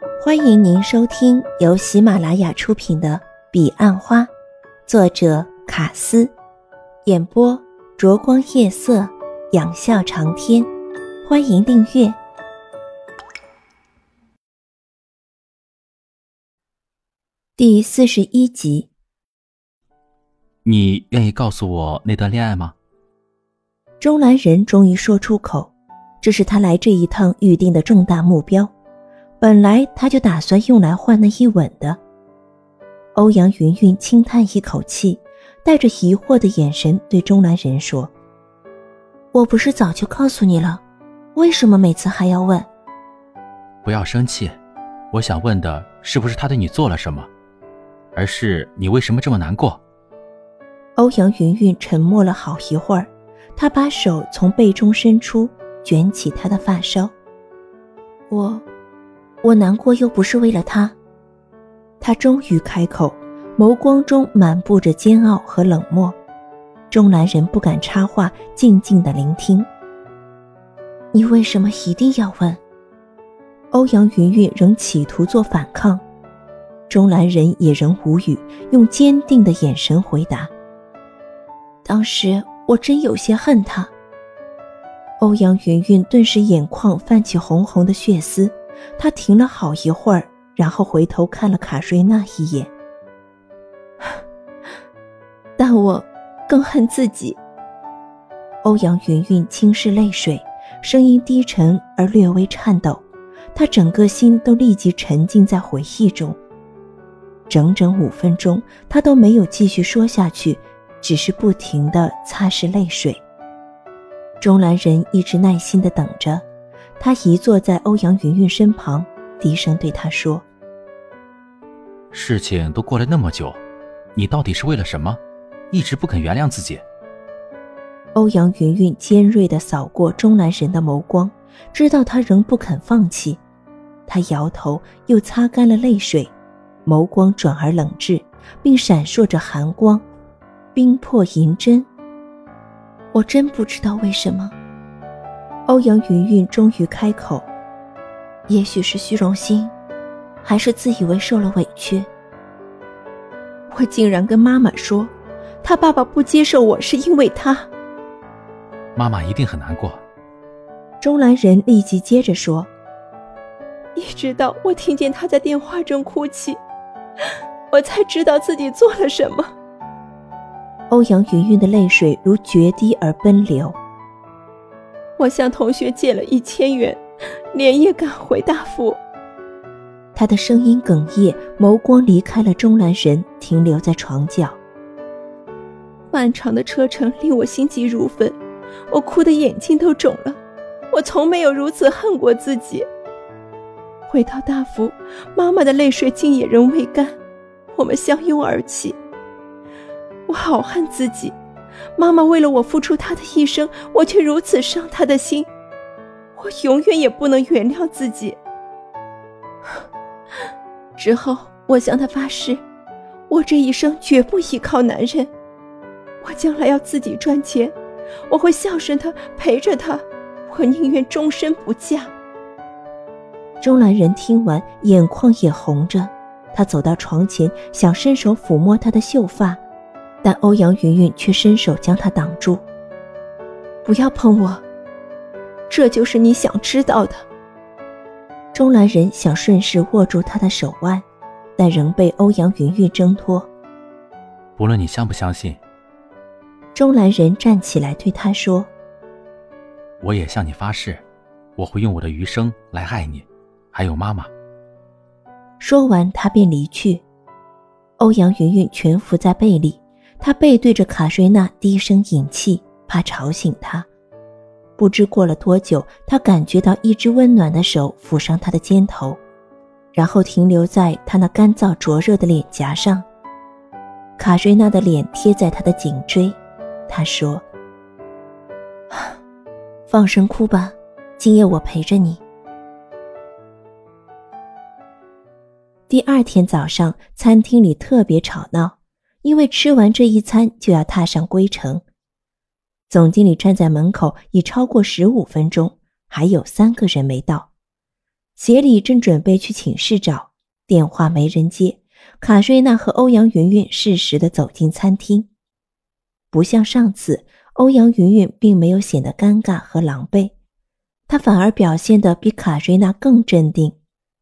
欢迎您收听由喜马拉雅出品的《彼岸花》，作者卡斯，演播灼光夜色，仰笑长天。欢迎订阅第四十一集。你愿意告诉我那段恋爱吗？钟兰人终于说出口，这是他来这一趟预定的重大目标。本来他就打算用来换那一吻的。欧阳云云轻叹一口气，带着疑惑的眼神对钟兰人说：“我不是早就告诉你了，为什么每次还要问？”不要生气，我想问的是不是他对你做了什么，而是你为什么这么难过。欧阳云云沉默了好一会儿，她把手从背中伸出，卷起他的发梢。我。我难过又不是为了他，他终于开口，眸光中满布着煎熬和冷漠。钟兰人不敢插话，静静的聆听。你为什么一定要问？欧阳云云仍企图做反抗，钟兰人也仍无语，用坚定的眼神回答：“当时我真有些恨他。”欧阳云云顿时眼眶泛起红红的血丝。他停了好一会儿，然后回头看了卡瑞娜一眼。但我更恨自己。欧阳云云轻拭泪水，声音低沉而略微颤抖，她整个心都立即沉浸在回忆中。整整五分钟，她都没有继续说下去，只是不停地擦拭泪水。钟兰人一直耐心地等着。他移坐在欧阳云云身旁，低声对她说：“事情都过了那么久，你到底是为了什么，一直不肯原谅自己？”欧阳云云尖锐地扫过钟南神的眸光，知道他仍不肯放弃。他摇头，又擦干了泪水，眸光转而冷滞，并闪烁着寒光，冰魄银针。我真不知道为什么。欧阳云云终于开口：“也许是虚荣心，还是自以为受了委屈。我竟然跟妈妈说，他爸爸不接受我是因为他。妈妈一定很难过。”钟兰人立即接着说：“一直到我听见他在电话中哭泣，我才知道自己做了什么。”欧阳云云的泪水如决堤而奔流。我向同学借了一千元，连夜赶回大福。他的声音哽咽，眸光离开了钟兰神，停留在床角。漫长的车程令我心急如焚，我哭得眼睛都肿了。我从没有如此恨过自己。回到大福，妈妈的泪水竟也仍未干，我们相拥而泣。我好恨自己。妈妈为了我付出她的一生，我却如此伤她的心，我永远也不能原谅自己。之后，我向他发誓，我这一生绝不依靠男人，我将来要自己赚钱，我会孝顺他，陪着他，我宁愿终身不嫁。钟兰人听完，眼眶也红着，他走到床前，想伸手抚摸她的秀发。但欧阳云云却伸手将他挡住。不要碰我，这就是你想知道的。钟兰人想顺势握住他的手腕，但仍被欧阳云云挣脱。不论你相不相信，钟兰人站起来对他说：“我也向你发誓，我会用我的余生来爱你，还有妈妈。”说完，他便离去。欧阳云云蜷伏在被里。他背对着卡瑞娜，低声饮气，怕吵醒她。不知过了多久，他感觉到一只温暖的手抚上他的肩头，然后停留在他那干燥灼热的脸颊上。卡瑞娜的脸贴在他的颈椎，他说：“放声哭吧，今夜我陪着你。”第二天早上，餐厅里特别吵闹。因为吃完这一餐就要踏上归程，总经理站在门口已超过十五分钟，还有三个人没到。协理正准备去寝室找，电话没人接。卡瑞娜和欧阳云云适时的走进餐厅，不像上次，欧阳云云并没有显得尴尬和狼狈，她反而表现的比卡瑞娜更镇定。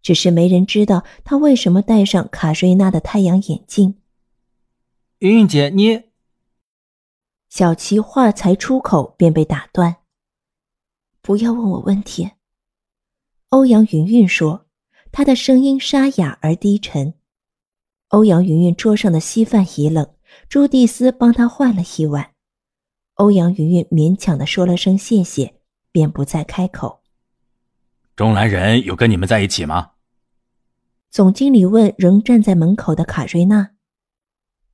只是没人知道她为什么戴上卡瑞娜的太阳眼镜。云云姐，你……小琪话才出口便被打断。不要问我问题。欧阳云云说，她的声音沙哑而低沉。欧阳云云桌上的稀饭已冷，朱蒂斯帮她换了一碗。欧阳云云勉强的说了声谢谢，便不再开口。钟兰人有跟你们在一起吗？总经理问仍站在门口的卡瑞娜。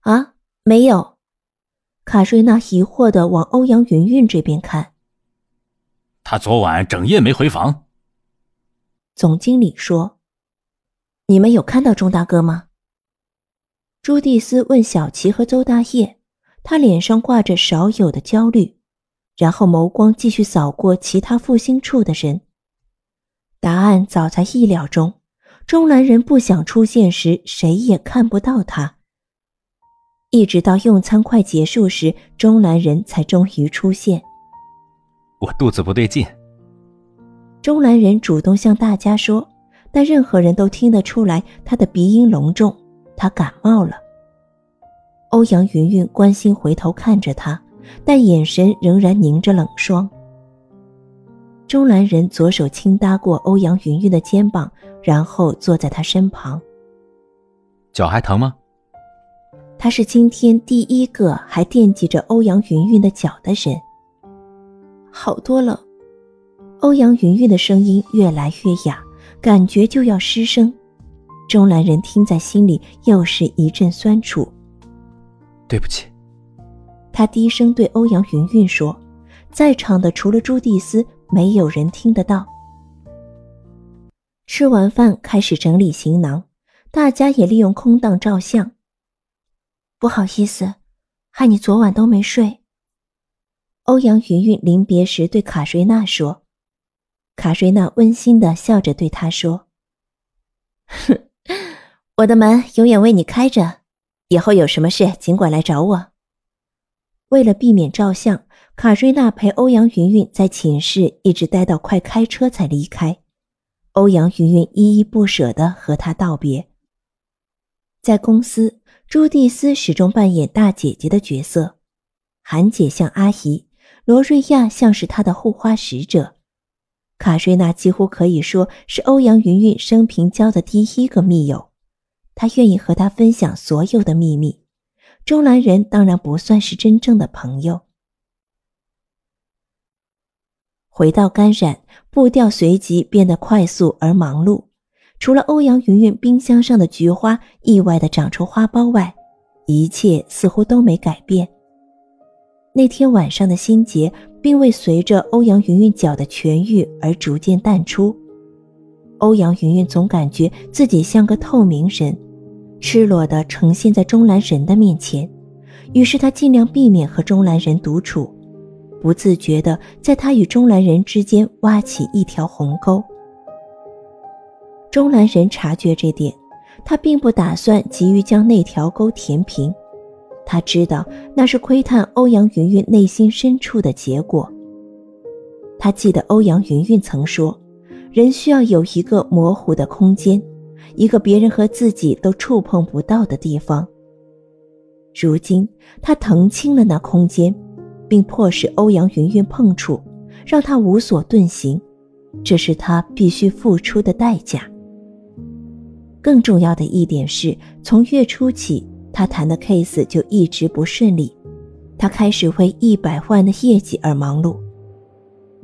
啊，没有。卡瑞娜疑惑的往欧阳云云这边看。他昨晚整夜没回房。总经理说：“你们有看到钟大哥吗？”朱蒂斯问小琪和邹大业，他脸上挂着少有的焦虑，然后眸光继续扫过其他复兴处的人。答案早在意料中，钟兰人不想出现时，谁也看不到他。一直到用餐快结束时，钟兰人才终于出现。我肚子不对劲。钟兰人主动向大家说，但任何人都听得出来他的鼻音隆重。他感冒了。欧阳云云关心回头看着他，但眼神仍然凝着冷霜。钟兰人左手轻搭过欧阳云云的肩膀，然后坐在他身旁。脚还疼吗？他是今天第一个还惦记着欧阳云云的脚的人。好多了。欧阳云云的声音越来越哑，感觉就要失声。钟兰人听在心里，又是一阵酸楚。对不起，他低声对欧阳云云说：“在场的除了朱蒂斯，没有人听得到。”吃完饭，开始整理行囊，大家也利用空档照相。不好意思，害你昨晚都没睡。欧阳云云临别时对卡瑞娜说：“卡瑞娜温馨的笑着对他说：‘哼。’”我的门永远为你开着，以后有什么事尽管来找我。为了避免照相，卡瑞娜陪欧阳云云在寝室一直待到快开车才离开。欧阳云云依依不舍的和他道别。在公司，朱蒂斯始终扮演大姐姐的角色，韩姐像阿姨，罗瑞亚像是她的护花使者，卡瑞娜几乎可以说是欧阳云云生平交的第一个密友。他愿意和他分享所有的秘密，中兰人当然不算是真正的朋友。回到甘染，步调随即变得快速而忙碌。除了欧阳云云冰箱上的菊花意外的长出花苞外，一切似乎都没改变。那天晚上的心结并未随着欧阳云云脚的痊愈而逐渐淡出。欧阳云云总感觉自己像个透明人。赤裸地呈现在钟兰人的面前，于是他尽量避免和钟兰人独处，不自觉地在他与钟兰人之间挖起一条鸿沟。钟兰人察觉这点，他并不打算急于将那条沟填平，他知道那是窥探欧阳云云内心深处的结果。他记得欧阳云云曾说，人需要有一个模糊的空间。一个别人和自己都触碰不到的地方。如今，他腾清了那空间，并迫使欧阳云云碰触，让他无所遁形。这是他必须付出的代价。更重要的一点是，从月初起，他谈的 case 就一直不顺利，他开始为一百万的业绩而忙碌。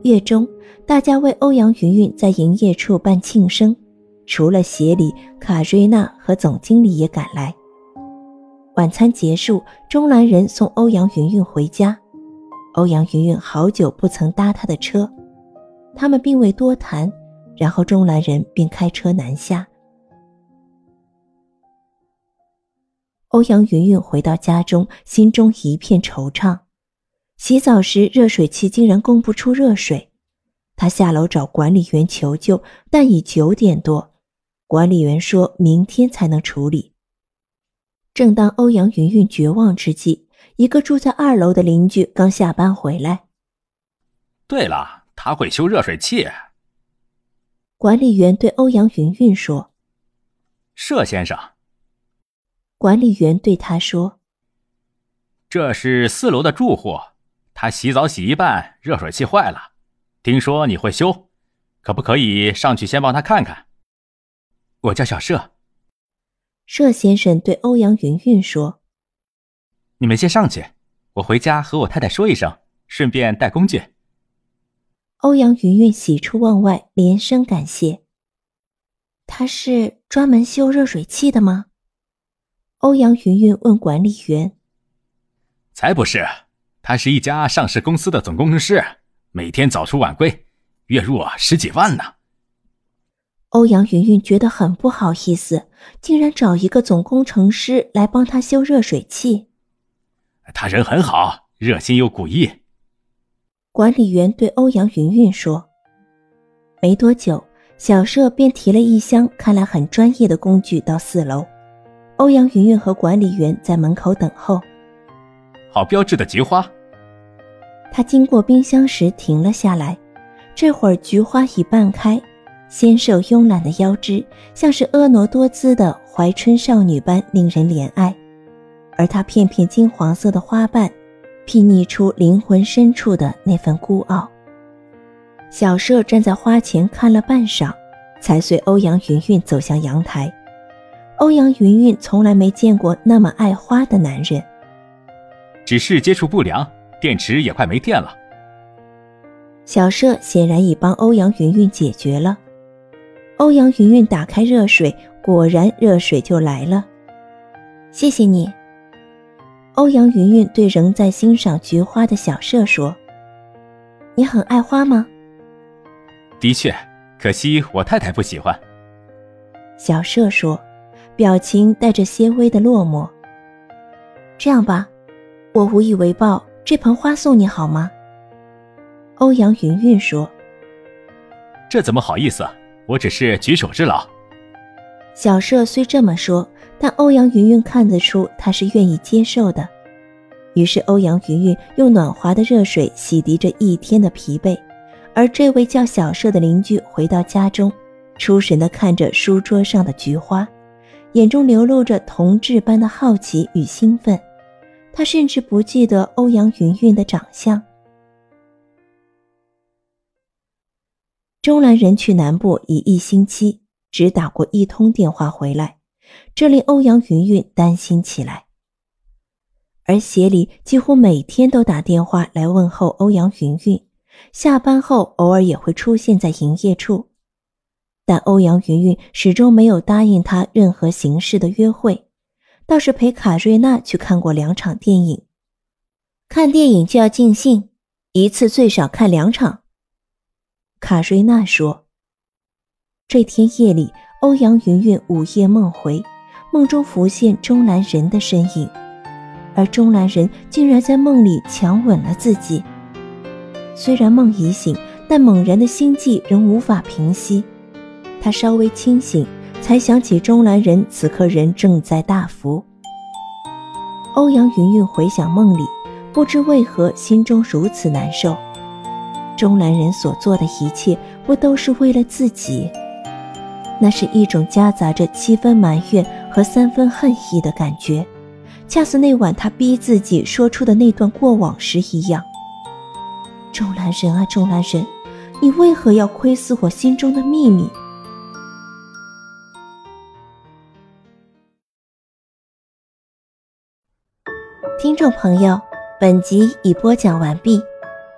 月中，大家为欧阳云云在营业处办庆生。除了协理卡瑞娜和总经理也赶来。晚餐结束，钟兰人送欧阳云云回家。欧阳云云好久不曾搭他的车，他们并未多谈，然后钟兰人便开车南下。欧阳云云回到家中，心中一片惆怅。洗澡时，热水器竟然供不出热水。他下楼找管理员求救，但已九点多，管理员说明天才能处理。正当欧阳云云绝望之际，一个住在二楼的邻居刚下班回来。对了，他会修热水器。管理员对欧阳云云说：“佘先生。”管理员对他说：“这是四楼的住户，他洗澡洗一半，热水器坏了，听说你会修，可不可以上去先帮他看看？”我叫小舍。舍先生对欧阳云云说：“你们先上去，我回家和我太太说一声，顺便带工具。”欧阳云云喜出望外，连声感谢。他是专门修热水器的吗？欧阳云云问管理员。“才不是，他是一家上市公司的总工程师，每天早出晚归，月入十几万呢。”欧阳云云觉得很不好意思，竟然找一个总工程师来帮他修热水器。他人很好，热心又古意。管理员对欧阳云云说。没多久，小社便提了一箱看来很专业的工具到四楼。欧阳云云和管理员在门口等候。好标致的菊花。他经过冰箱时停了下来，这会儿菊花已半开。纤瘦慵懒的腰肢，像是婀娜多姿的怀春少女般令人怜爱，而它片片金黄色的花瓣，睥睨出灵魂深处的那份孤傲。小舍站在花前看了半晌，才随欧阳云云走向阳台。欧阳云云从来没见过那么爱花的男人。只是接触不良，电池也快没电了。小舍显然已帮欧阳云云解决了。欧阳云云打开热水，果然热水就来了。谢谢你，欧阳云云对仍在欣赏菊花的小舍说：“你很爱花吗？”“的确，可惜我太太不喜欢。”小舍说，表情带着些微的落寞。“这样吧，我无以为报，这盆花送你好吗？”欧阳云云说。“这怎么好意思？”我只是举手之劳。小舍虽这么说，但欧阳云云看得出他是愿意接受的。于是欧阳云云用暖滑的热水洗涤着一天的疲惫，而这位叫小舍的邻居回到家中，出神地看着书桌上的菊花，眼中流露着同志般的好奇与兴奋。他甚至不记得欧阳云云的长相。钟兰人去南部已一星期，只打过一通电话回来，这令欧阳云云担心起来。而协理几乎每天都打电话来问候欧阳云云，下班后偶尔也会出现在营业处，但欧阳云云始终没有答应他任何形式的约会，倒是陪卡瑞娜去看过两场电影。看电影就要尽兴，一次最少看两场。卡瑞娜说：“这天夜里，欧阳云云午夜梦回，梦中浮现钟兰人的身影，而钟兰人竟然在梦里强吻了自己。虽然梦已醒，但猛然的心悸仍无法平息。他稍微清醒，才想起钟兰人此刻人正在大福。欧阳云云回想梦里，不知为何心中如此难受。”钟兰人所做的一切，不都是为了自己？那是一种夹杂着七分埋怨和三分恨意的感觉，恰似那晚他逼自己说出的那段过往时一样。钟兰人啊，钟兰人，你为何要窥伺我心中的秘密？听众朋友，本集已播讲完毕。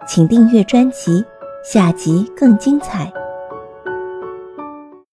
请订阅专辑，下集更精彩。